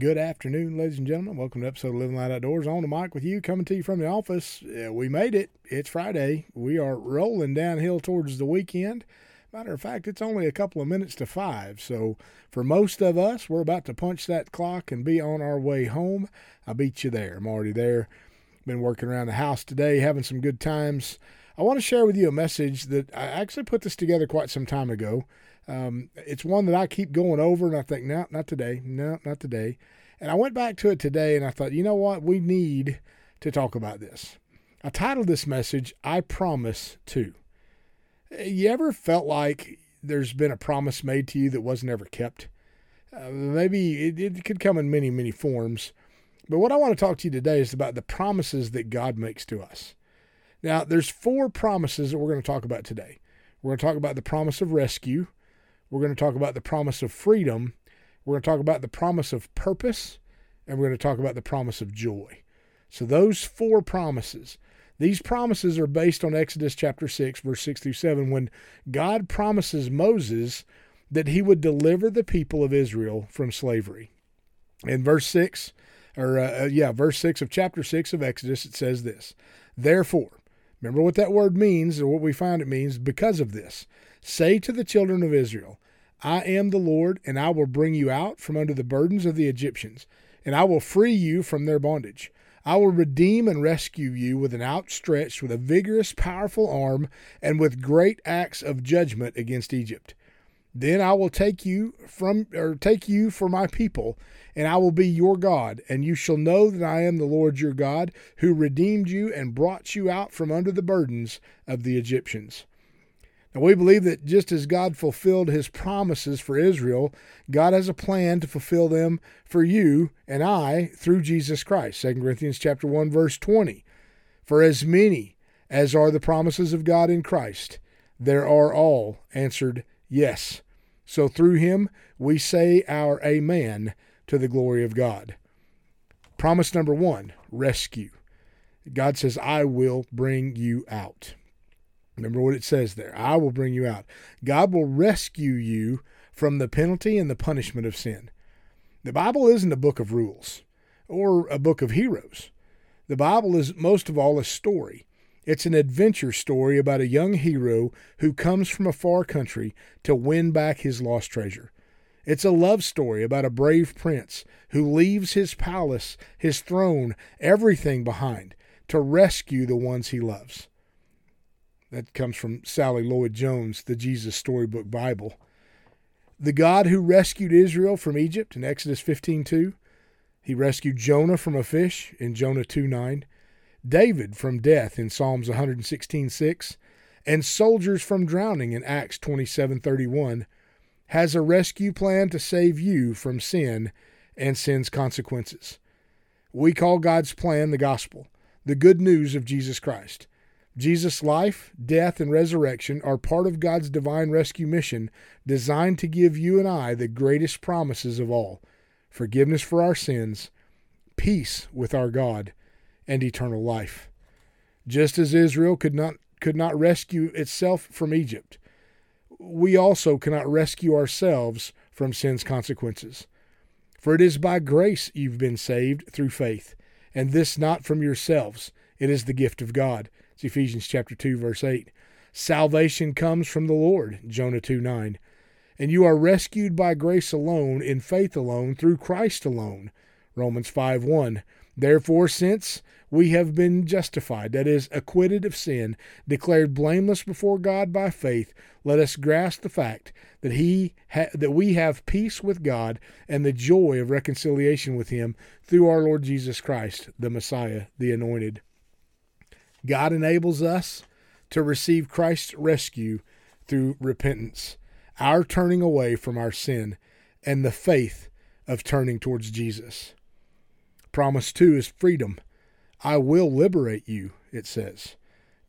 Good afternoon, ladies and gentlemen. Welcome to episode of Living Light Outdoors. On the mic with you, coming to you from the office. Uh, we made it. It's Friday. We are rolling downhill towards the weekend. Matter of fact, it's only a couple of minutes to five. So, for most of us, we're about to punch that clock and be on our way home. I beat you there. I'm already there. Been working around the house today, having some good times. I want to share with you a message that I actually put this together quite some time ago. Um, it's one that I keep going over, and I think, no, not today. No, not today. And I went back to it today, and I thought, you know what? We need to talk about this. I titled this message, I Promise To. You ever felt like there's been a promise made to you that wasn't ever kept? Uh, maybe it, it could come in many, many forms. But what I want to talk to you today is about the promises that God makes to us. Now, there's four promises that we're going to talk about today. We're going to talk about the promise of rescue, we're going to talk about the promise of freedom. We're going to talk about the promise of purpose. And we're going to talk about the promise of joy. So, those four promises, these promises are based on Exodus chapter 6, verse 6 through 7, when God promises Moses that he would deliver the people of Israel from slavery. In verse 6, or uh, uh yeah, verse 6 of chapter 6 of Exodus, it says this Therefore, remember what that word means, or what we find it means, because of this. Say to the children of Israel, I am the Lord, and I will bring you out from under the burdens of the Egyptians, and I will free you from their bondage. I will redeem and rescue you with an outstretched, with a vigorous, powerful arm, and with great acts of judgment against Egypt. Then I will take you from or take you for my people, and I will be your God, and you shall know that I am the Lord your God, who redeemed you and brought you out from under the burdens of the Egyptians. Now, we believe that just as God fulfilled his promises for Israel, God has a plan to fulfill them for you and I through Jesus Christ. 2 Corinthians chapter 1 verse 20. For as many as are the promises of God in Christ, there are all answered yes. So through him we say our amen to the glory of God. Promise number 1, rescue. God says, I will bring you out. Remember what it says there I will bring you out. God will rescue you from the penalty and the punishment of sin. The Bible isn't a book of rules or a book of heroes. The Bible is most of all a story. It's an adventure story about a young hero who comes from a far country to win back his lost treasure. It's a love story about a brave prince who leaves his palace, his throne, everything behind to rescue the ones he loves. That comes from Sally Lloyd Jones, the Jesus Storybook Bible. The God who rescued Israel from Egypt in Exodus 15:2. He rescued Jonah from a fish in Jonah 2:9, David from death in Psalms 116:6, and soldiers from drowning in Acts 27:31, has a rescue plan to save you from sin and sin's consequences. We call God's plan the gospel, the good news of Jesus Christ. Jesus' life, death, and resurrection are part of God's divine rescue mission designed to give you and I the greatest promises of all forgiveness for our sins, peace with our God, and eternal life. Just as Israel could not, could not rescue itself from Egypt, we also cannot rescue ourselves from sin's consequences. For it is by grace you've been saved through faith, and this not from yourselves. It is the gift of God it's Ephesians chapter 2, verse 8. Salvation comes from the Lord, Jonah 2 9. And you are rescued by grace alone, in faith alone, through Christ alone, Romans 5 1. Therefore, since we have been justified, that is, acquitted of sin, declared blameless before God by faith, let us grasp the fact that he ha- that we have peace with God and the joy of reconciliation with Him through our Lord Jesus Christ, the Messiah, the Anointed. God enables us to receive Christ's rescue through repentance, our turning away from our sin, and the faith of turning towards Jesus. Promise two is freedom. I will liberate you, it says.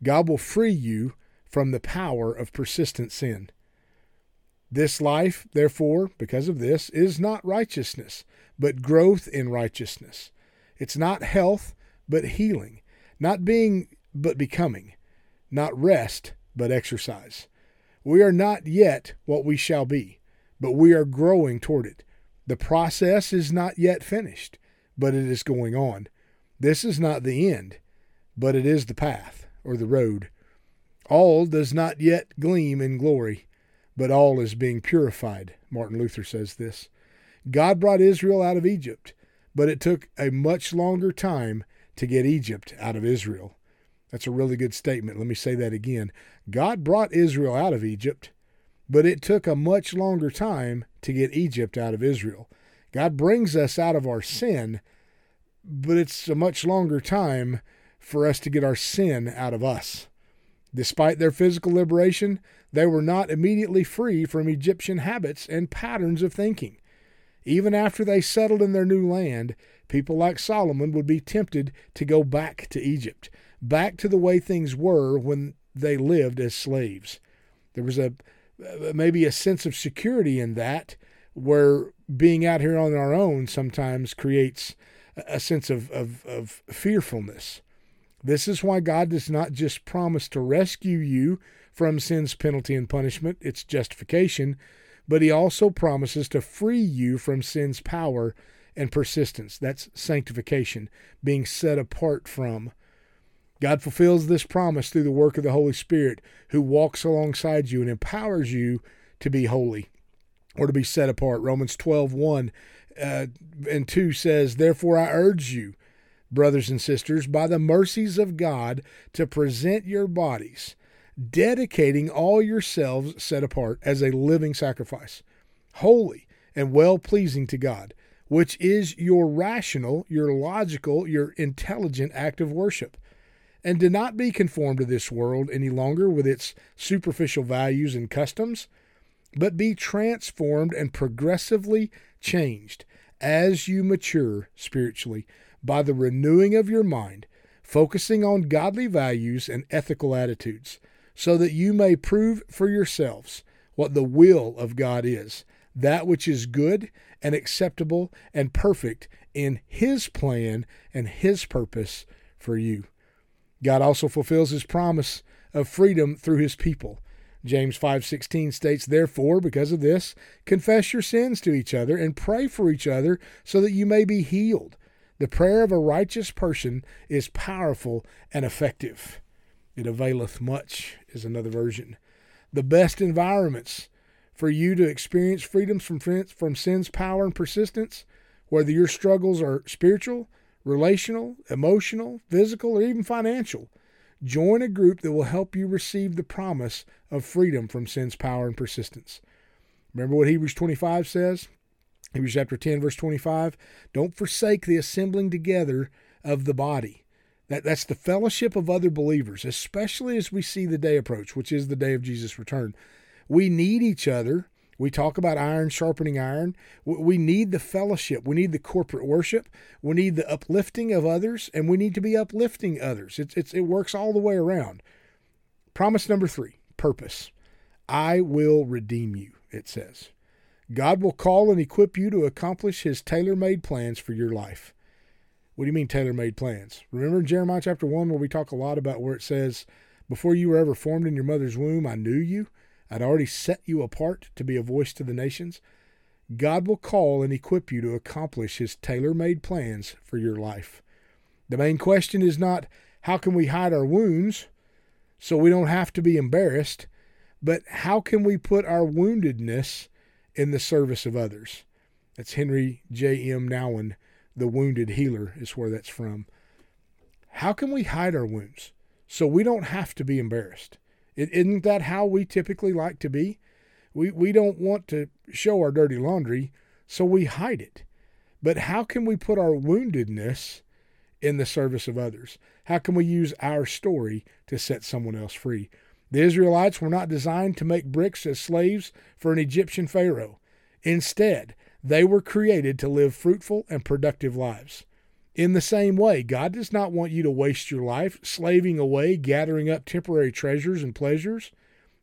God will free you from the power of persistent sin. This life, therefore, because of this, is not righteousness, but growth in righteousness. It's not health, but healing. Not being but becoming, not rest, but exercise. We are not yet what we shall be, but we are growing toward it. The process is not yet finished, but it is going on. This is not the end, but it is the path or the road. All does not yet gleam in glory, but all is being purified. Martin Luther says this. God brought Israel out of Egypt, but it took a much longer time to get Egypt out of Israel. That's a really good statement. Let me say that again. God brought Israel out of Egypt, but it took a much longer time to get Egypt out of Israel. God brings us out of our sin, but it's a much longer time for us to get our sin out of us. Despite their physical liberation, they were not immediately free from Egyptian habits and patterns of thinking. Even after they settled in their new land, people like Solomon would be tempted to go back to Egypt, back to the way things were when they lived as slaves. There was a maybe a sense of security in that where being out here on our own sometimes creates a sense of, of, of fearfulness. This is why God does not just promise to rescue you from sin's penalty and punishment, its justification, but he also promises to free you from sin's power and persistence. That's sanctification, being set apart from. God fulfills this promise through the work of the Holy Spirit, who walks alongside you and empowers you to be holy or to be set apart. Romans 12, 1 uh, and 2 says, Therefore I urge you, brothers and sisters, by the mercies of God, to present your bodies, dedicating all yourselves set apart as a living sacrifice, holy and well pleasing to God, which is your rational, your logical, your intelligent act of worship. And do not be conformed to this world any longer with its superficial values and customs but be transformed and progressively changed as you mature spiritually by the renewing of your mind, focusing on godly values and ethical attitudes, so that you may prove for yourselves what the will of God is, that which is good and acceptable and perfect in His plan and His purpose for you. God also fulfills His promise of freedom through His people James 5:16 states, "Therefore, because of this, confess your sins to each other and pray for each other so that you may be healed. The prayer of a righteous person is powerful and effective. It availeth much," is another version. The best environments for you to experience freedom from from sin's power and persistence, whether your struggles are spiritual, relational, emotional, physical, or even financial Join a group that will help you receive the promise of freedom from sin's power and persistence. Remember what Hebrews 25 says? Hebrews chapter 10, verse 25. Don't forsake the assembling together of the body. That, that's the fellowship of other believers, especially as we see the day approach, which is the day of Jesus' return. We need each other we talk about iron sharpening iron. We need the fellowship. We need the corporate worship. We need the uplifting of others, and we need to be uplifting others. It's, it's, it works all the way around. Promise number three purpose. I will redeem you, it says. God will call and equip you to accomplish his tailor made plans for your life. What do you mean, tailor made plans? Remember in Jeremiah chapter 1, where we talk a lot about where it says, Before you were ever formed in your mother's womb, I knew you? I'd already set you apart to be a voice to the nations. God will call and equip you to accomplish His tailor made plans for your life. The main question is not how can we hide our wounds so we don't have to be embarrassed, but how can we put our woundedness in the service of others? That's Henry J.M. Nouwen, The Wounded Healer, is where that's from. How can we hide our wounds so we don't have to be embarrassed? Isn't that how we typically like to be? We, we don't want to show our dirty laundry, so we hide it. But how can we put our woundedness in the service of others? How can we use our story to set someone else free? The Israelites were not designed to make bricks as slaves for an Egyptian Pharaoh. Instead, they were created to live fruitful and productive lives. In the same way, God does not want you to waste your life slaving away, gathering up temporary treasures and pleasures.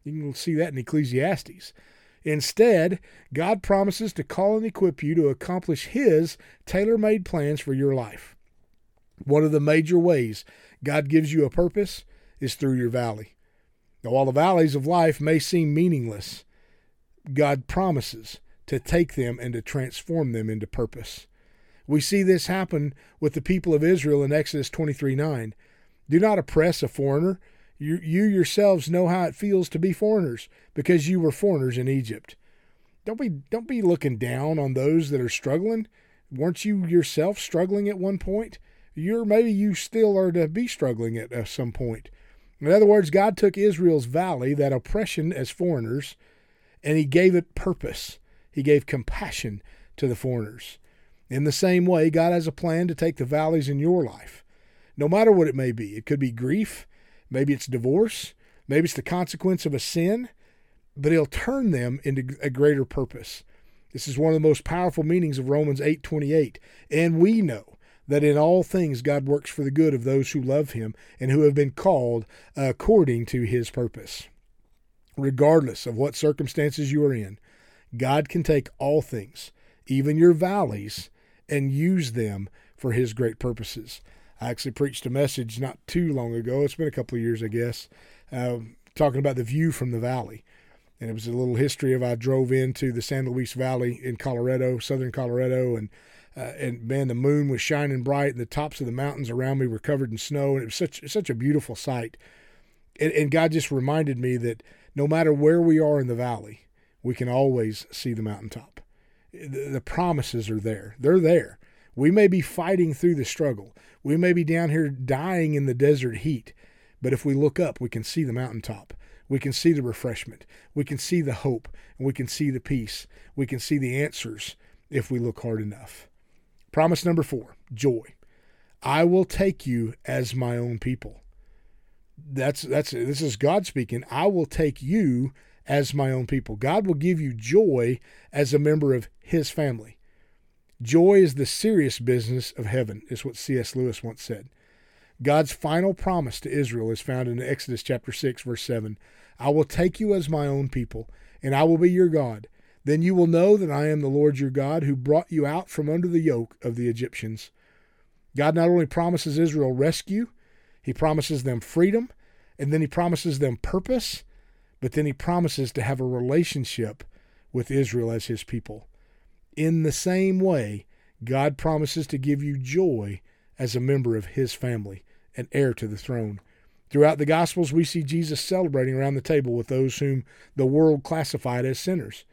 You can see that in Ecclesiastes. Instead, God promises to call and equip you to accomplish His tailor made plans for your life. One of the major ways God gives you a purpose is through your valley. Now, while the valleys of life may seem meaningless, God promises to take them and to transform them into purpose. We see this happen with the people of Israel in Exodus 23 9. Do not oppress a foreigner. You, you yourselves know how it feels to be foreigners because you were foreigners in Egypt. Don't be, don't be looking down on those that are struggling. Weren't you yourself struggling at one point? You're maybe you still are to be struggling at, at some point. In other words, God took Israel's valley, that oppression as foreigners, and he gave it purpose. He gave compassion to the foreigners. In the same way, God has a plan to take the valleys in your life, no matter what it may be. It could be grief, maybe it's divorce, maybe it's the consequence of a sin, but He'll turn them into a greater purpose. This is one of the most powerful meanings of Romans 8:28. And we know that in all things God works for the good of those who love him and who have been called according to his purpose. Regardless of what circumstances you are in, God can take all things, even your valleys, and use them for his great purposes. I actually preached a message not too long ago. It's been a couple of years, I guess, uh, talking about the view from the valley. And it was a little history of I drove into the San Luis Valley in Colorado, southern Colorado, and uh, and man, the moon was shining bright, and the tops of the mountains around me were covered in snow, and it was such such a beautiful sight. And, and God just reminded me that no matter where we are in the valley, we can always see the mountaintop. The, promises are there; they're there. We may be fighting through the struggle. We may be down here dying in the desert heat, but if we look up, we can see the mountaintop. We can see the refreshment. We can see the hope, and we can see the peace. We can see the answers if we look hard enough. Promise number four joy. I will take you as my own people. That's that's this is God speaking. I will take you as my own people. God will give you joy as a member of his family. Joy is the serious business of heaven, is what C.S. Lewis once said. God's final promise to Israel is found in Exodus chapter 6 verse 7. I will take you as my own people, and I will be your God, then you will know that I am the Lord your God who brought you out from under the yoke of the Egyptians. God not only promises Israel rescue, he promises them freedom, and then he promises them purpose, but then he promises to have a relationship with Israel as his people. In the same way, God promises to give you joy as a member of his family and heir to the throne. Throughout the Gospels, we see Jesus celebrating around the table with those whom the world classified as sinners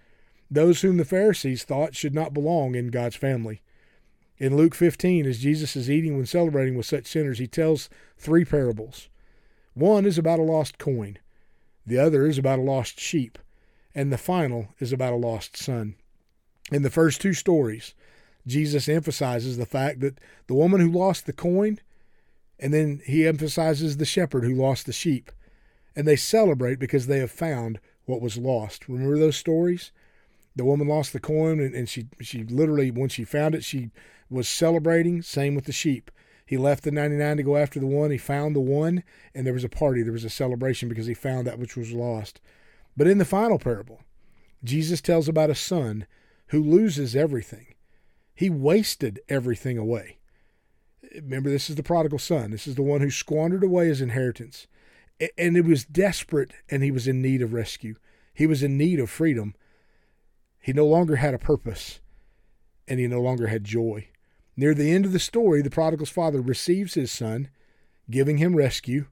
those whom the Pharisees thought should not belong in God's family. In Luke 15, as Jesus is eating when celebrating with such sinners, he tells three parables. One is about a lost coin, the other is about a lost sheep, and the final is about a lost son. In the first two stories, Jesus emphasizes the fact that the woman who lost the coin, and then he emphasizes the shepherd who lost the sheep. And they celebrate because they have found what was lost. Remember those stories? the woman lost the coin and, and she she literally when she found it she was celebrating same with the sheep he left the 99 to go after the one. He found the one and there was a party. There was a celebration because he found that which was lost. But in the final parable jesus tells about a son who loses everything. He wasted everything away. Remember this is the prodigal son. This is the one who squandered away his inheritance. And it was desperate and he was in need of rescue. He was in need of freedom. He no longer had a purpose and he no longer had joy. Near the end of the story, the prodigal's father receives his son, giving him rescue,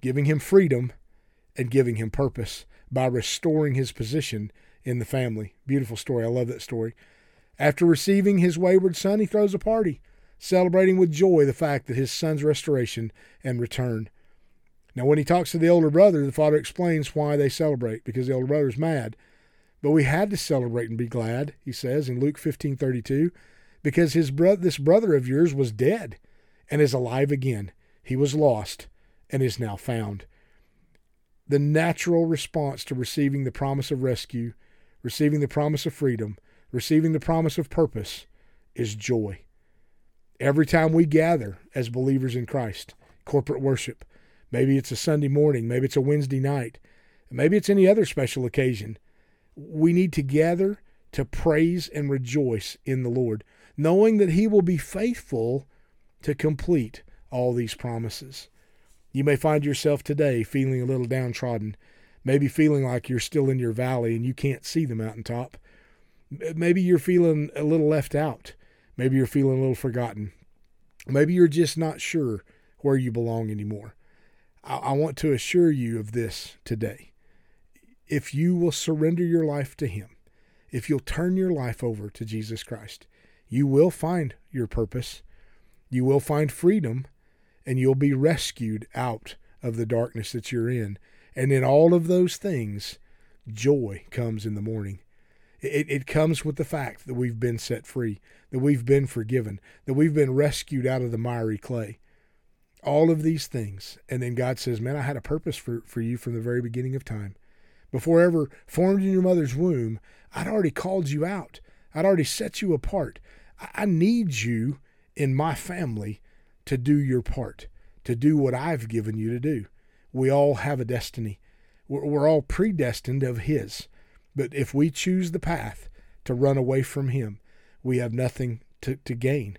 giving him freedom, and giving him purpose by restoring his position in the family. Beautiful story. I love that story. After receiving his wayward son, he throws a party, celebrating with joy the fact that his son's restoration and return. Now, when he talks to the older brother, the father explains why they celebrate because the older brother's mad but we had to celebrate and be glad, he says in Luke 15:32, because his bro- this brother of yours was dead and is alive again. He was lost and is now found. The natural response to receiving the promise of rescue, receiving the promise of freedom, receiving the promise of purpose is joy. Every time we gather as believers in Christ, corporate worship, maybe it's a Sunday morning, maybe it's a Wednesday night, maybe it's any other special occasion, we need to gather to praise and rejoice in the Lord, knowing that He will be faithful to complete all these promises. You may find yourself today feeling a little downtrodden, maybe feeling like you're still in your valley and you can't see the mountaintop. Maybe you're feeling a little left out. Maybe you're feeling a little forgotten. Maybe you're just not sure where you belong anymore. I, I want to assure you of this today. If you will surrender your life to Him, if you'll turn your life over to Jesus Christ, you will find your purpose, you will find freedom, and you'll be rescued out of the darkness that you're in. And in all of those things, joy comes in the morning. It, it comes with the fact that we've been set free, that we've been forgiven, that we've been rescued out of the miry clay. All of these things. And then God says, Man, I had a purpose for, for you from the very beginning of time. Before ever formed in your mother's womb, I'd already called you out. I'd already set you apart. I, need you in my family to do your part, to do what I've given you to do. We all have a destiny. We're, we're all predestined of His. But if we choose the path to run away from Him, we have nothing to, to gain.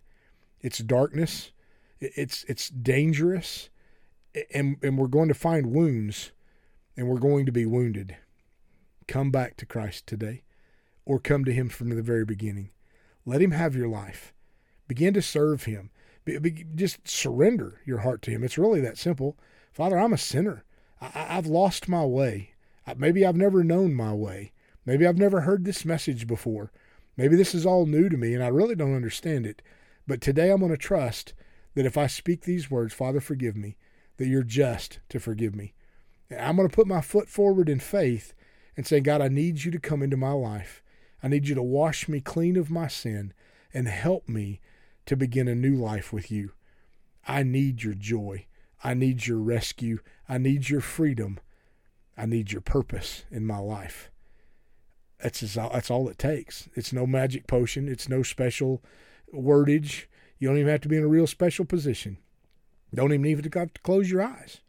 It's darkness. It's it's dangerous, and and we're going to find wounds, and we're going to be wounded. Come back to Christ today, or come to Him from the very beginning. Let Him have your life. Begin to serve Him. Be, be, just surrender your heart to Him. It's really that simple. Father, I'm a sinner. I, have lost my way. Maybe I've never known my way. Maybe I've never heard this message before. Maybe this is all new to me and I really don't understand it. But today I'm going to trust that if I speak these words, Father, forgive me, that you're just to forgive me. I'm going to put my foot forward in faith and say, God, I need you to come into my life. I need you to wash me clean of my sin and help me to begin a new life with you. I need your joy. I need your rescue. I need your freedom. I need your purpose in my life. That's just, that's all it takes. It's no magic potion. It's no special wordage. You don't even have to be in a real special position. Don't even even have to close your eyes.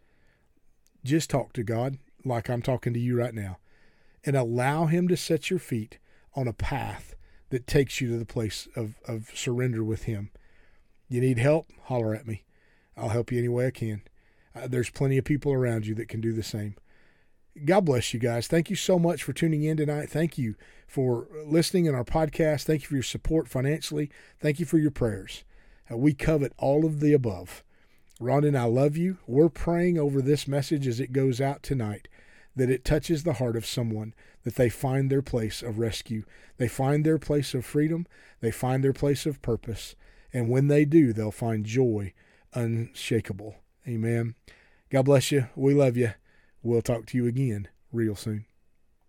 Just talk to God like I'm talking to you right now, and allow Him to set your feet on a path that takes you to the place of, of surrender with Him. You need help? Holler at me. I'll help you any way I can. Uh, there's plenty of people around you that can do the same. God bless you guys. Thank you so much for tuning in tonight. Thank you for listening in our podcast. Thank you for your support financially. Thank you for your prayers. Uh, we covet all of the above. Rhonda and I love you. We're praying over this message as it goes out tonight that it touches the heart of someone, that they find their place of rescue. They find their place of freedom. They find their place of purpose. And when they do, they'll find joy unshakable. Amen. God bless you. We love you. We'll talk to you again real soon.